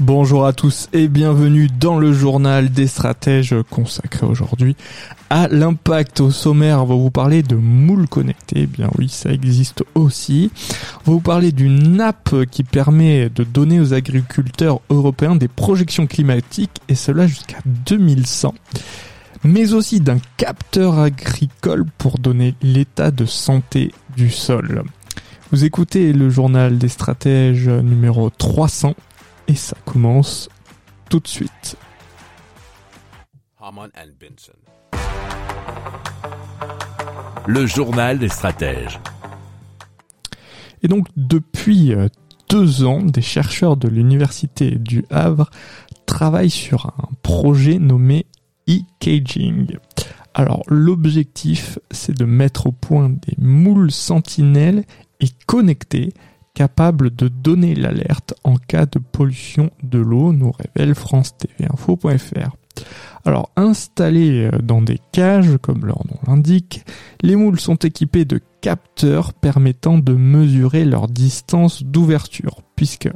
Bonjour à tous et bienvenue dans le journal des stratèges consacré aujourd'hui à l'impact au sommaire. On va vous parler de moules connectés. Eh bien oui, ça existe aussi. On va vous parler d'une app qui permet de donner aux agriculteurs européens des projections climatiques et cela jusqu'à 2100 mais aussi d'un capteur agricole pour donner l'état de santé du sol. Vous écoutez le journal des stratèges numéro 300 et ça commence tout de suite. Le journal des stratèges. Et donc depuis euh, deux ans, des chercheurs de l'université du Havre travaillent sur un projet nommé e-caging. Alors l'objectif, c'est de mettre au point des moules sentinelles et connectés capables de donner l'alerte en cas de pollution de l'eau, nous révèle France TV Info.fr. Alors installés euh, dans des cages, comme leur nom l'indique, les moules sont équipés de capteurs permettant de mesurer leur distance d'ouverture, puisque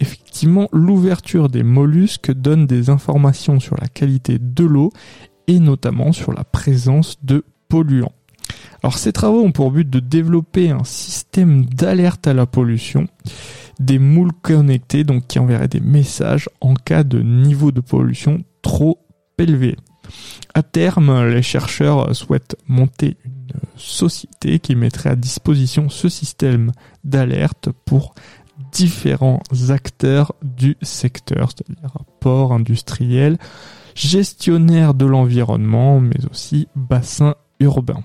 effectivement l'ouverture des mollusques donne des informations sur la qualité de l'eau et notamment sur la présence de polluants. Alors ces travaux ont pour but de développer un système d'alerte à la pollution, des moules connectés donc qui enverraient des messages en cas de niveau de pollution trop élevé. À terme, les chercheurs souhaitent monter une société qui mettrait à disposition ce système d'alerte pour différents acteurs du secteur, c'est-à-dire ports industriels, gestionnaires de l'environnement, mais aussi bassins urbains.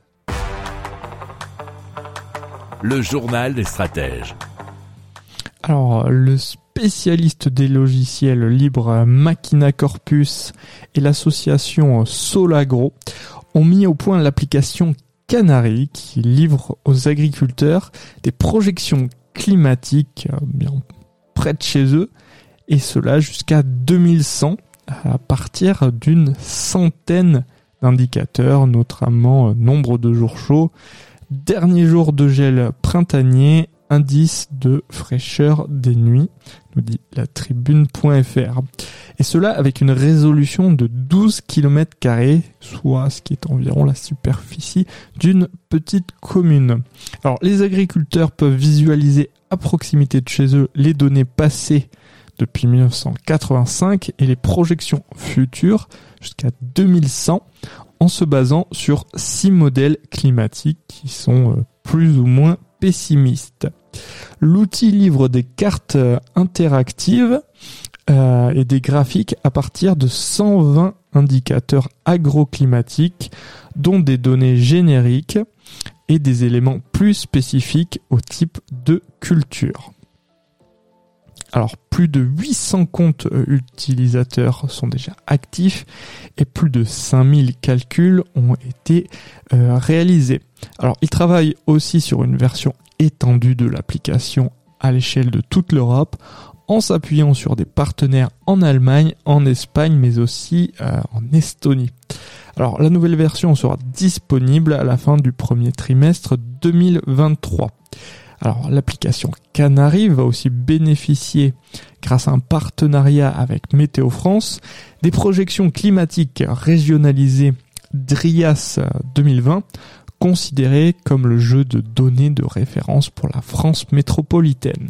Le journal des stratèges. Alors, le spécialiste des logiciels libres Machina Corpus et l'association Solagro ont mis au point l'application Canary qui livre aux agriculteurs des projections climatiques euh, bien près de chez eux et cela jusqu'à 2100 à partir d'une centaine d'indicateurs, notamment euh, nombre de jours chauds, dernier jour de gel printanier, indice de fraîcheur des nuits, nous dit la tribune.fr. Et cela avec une résolution de 12 km soit ce qui est environ la superficie d'une petite commune. Alors les agriculteurs peuvent visualiser à proximité de chez eux les données passées depuis 1985 et les projections futures jusqu'à 2100 en se basant sur six modèles climatiques qui sont euh, plus ou moins pessimistes. L'outil livre des cartes euh, interactives euh, et des graphiques à partir de 120 indicateurs agroclimatiques, dont des données génériques et des éléments plus spécifiques au type de culture. Alors plus de 800 comptes euh, utilisateurs sont déjà actifs et plus de 5000 calculs ont été euh, réalisés. Alors ils travaillent aussi sur une version étendue de l'application à l'échelle de toute l'Europe en s'appuyant sur des partenaires en Allemagne, en Espagne mais aussi euh, en Estonie. Alors la nouvelle version sera disponible à la fin du premier trimestre 2023. Alors l'application Canary va aussi bénéficier, grâce à un partenariat avec Météo France, des projections climatiques régionalisées DRIAS 2020, considérées comme le jeu de données de référence pour la France métropolitaine.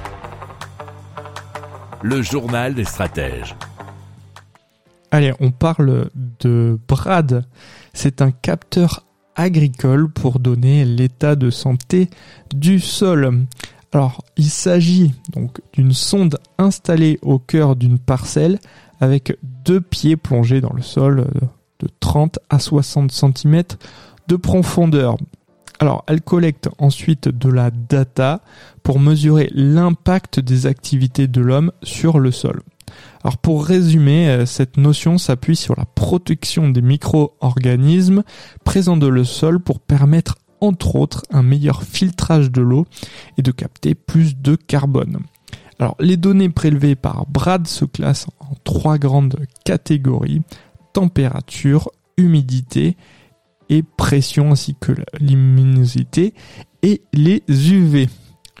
Le journal des stratèges. Allez, on parle de Brad. C'est un capteur agricole pour donner l'état de santé du sol. Alors, il s'agit donc d'une sonde installée au cœur d'une parcelle avec deux pieds plongés dans le sol de 30 à 60 cm de profondeur. Alors, elle collecte ensuite de la data pour mesurer l'impact des activités de l'homme sur le sol. Alors pour résumer, euh, cette notion s'appuie sur la protection des micro-organismes présents dans le sol pour permettre entre autres un meilleur filtrage de l'eau et de capter plus de carbone. Alors les données prélevées par Brad se classent en trois grandes catégories, température, humidité pression ainsi que la et les UV.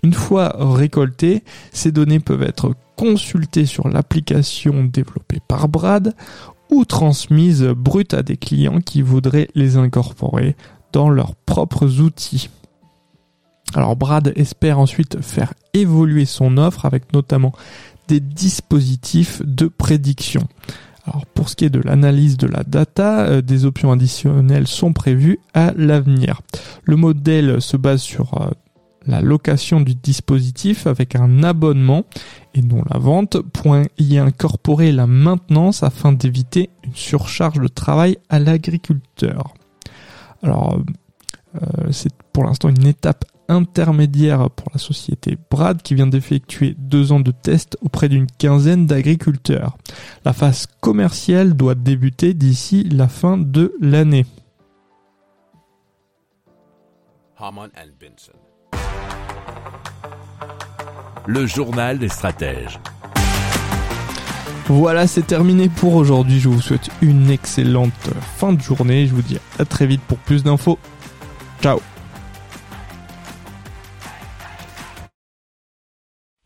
Une fois récoltées, ces données peuvent être consultées sur l'application développée par Brad ou transmises brutes à des clients qui voudraient les incorporer dans leurs propres outils. Alors Brad espère ensuite faire évoluer son offre avec notamment des dispositifs de prédiction. Alors pour ce qui est de l'analyse de la data, euh, des options additionnelles sont prévues à l'avenir. Le modèle se base sur euh, la location du dispositif avec un abonnement et non la vente, point y incorporer la maintenance afin d'éviter une surcharge de travail à l'agriculteur. Alors euh, c'est pour l'instant une étape intermédiaire pour la société Brad qui vient d'effectuer deux ans de tests auprès d'une quinzaine d'agriculteurs. La phase commerciale doit débuter d'ici la fin de l'année. Le journal des stratèges. Voilà, c'est terminé pour aujourd'hui. Je vous souhaite une excellente fin de journée. Je vous dis à très vite pour plus d'infos. Ciao